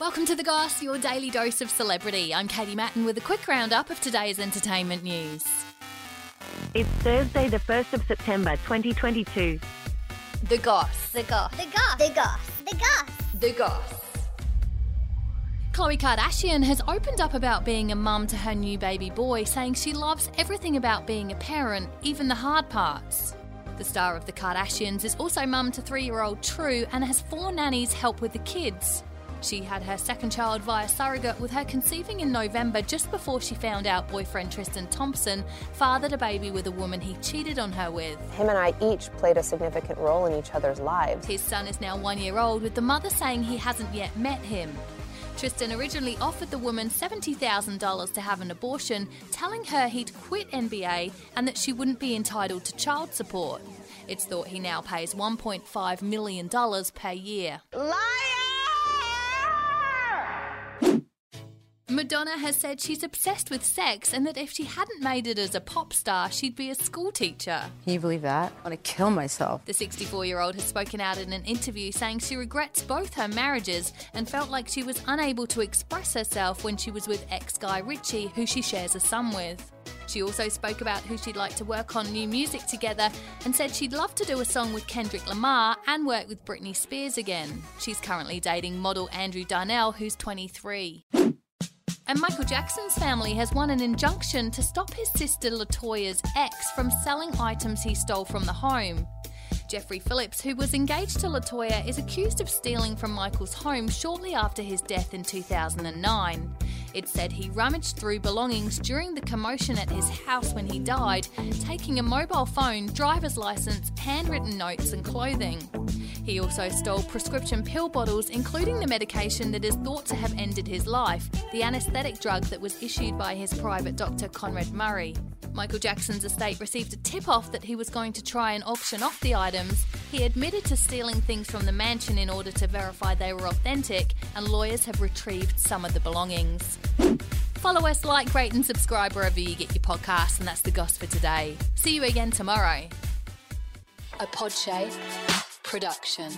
Welcome to The Goss, your daily dose of celebrity. I'm Katie Mattin with a quick roundup of today's entertainment news. It's Thursday, the 1st of September, 2022. The Goss. The goss. The goss. The goss. The goss. The Goss. Khloe Kardashian has opened up about being a mum to her new baby boy, saying she loves everything about being a parent, even the hard parts. The star of The Kardashians is also mum to three year old True and has four nannies help with the kids. She had her second child via surrogate, with her conceiving in November just before she found out boyfriend Tristan Thompson fathered a baby with a woman he cheated on her with. Him and I each played a significant role in each other's lives. His son is now one year old, with the mother saying he hasn't yet met him. Tristan originally offered the woman $70,000 to have an abortion, telling her he'd quit NBA and that she wouldn't be entitled to child support. It's thought he now pays $1.5 million per year. Madonna has said she's obsessed with sex and that if she hadn't made it as a pop star, she'd be a school teacher. Can you believe that? I want to kill myself. The 64 year old has spoken out in an interview saying she regrets both her marriages and felt like she was unable to express herself when she was with ex Guy Ritchie, who she shares a son with. She also spoke about who she'd like to work on new music together and said she'd love to do a song with Kendrick Lamar and work with Britney Spears again. She's currently dating model Andrew Darnell, who's 23. And Michael Jackson's family has won an injunction to stop his sister Latoya's ex from selling items he stole from the home. Jeffrey Phillips, who was engaged to Latoya, is accused of stealing from Michael's home shortly after his death in 2009. It said he rummaged through belongings during the commotion at his house when he died, taking a mobile phone, driver's license, handwritten notes, and clothing. He also stole prescription pill bottles, including the medication that is thought to have ended his life, the anaesthetic drug that was issued by his private doctor Conrad Murray. Michael Jackson's estate received a tip off that he was going to try and auction off the items. He admitted to stealing things from the mansion in order to verify they were authentic, and lawyers have retrieved some of the belongings. Follow us, like, rate, and subscribe wherever you get your podcasts, and that's the goss for today. See you again tomorrow. A Podshape production.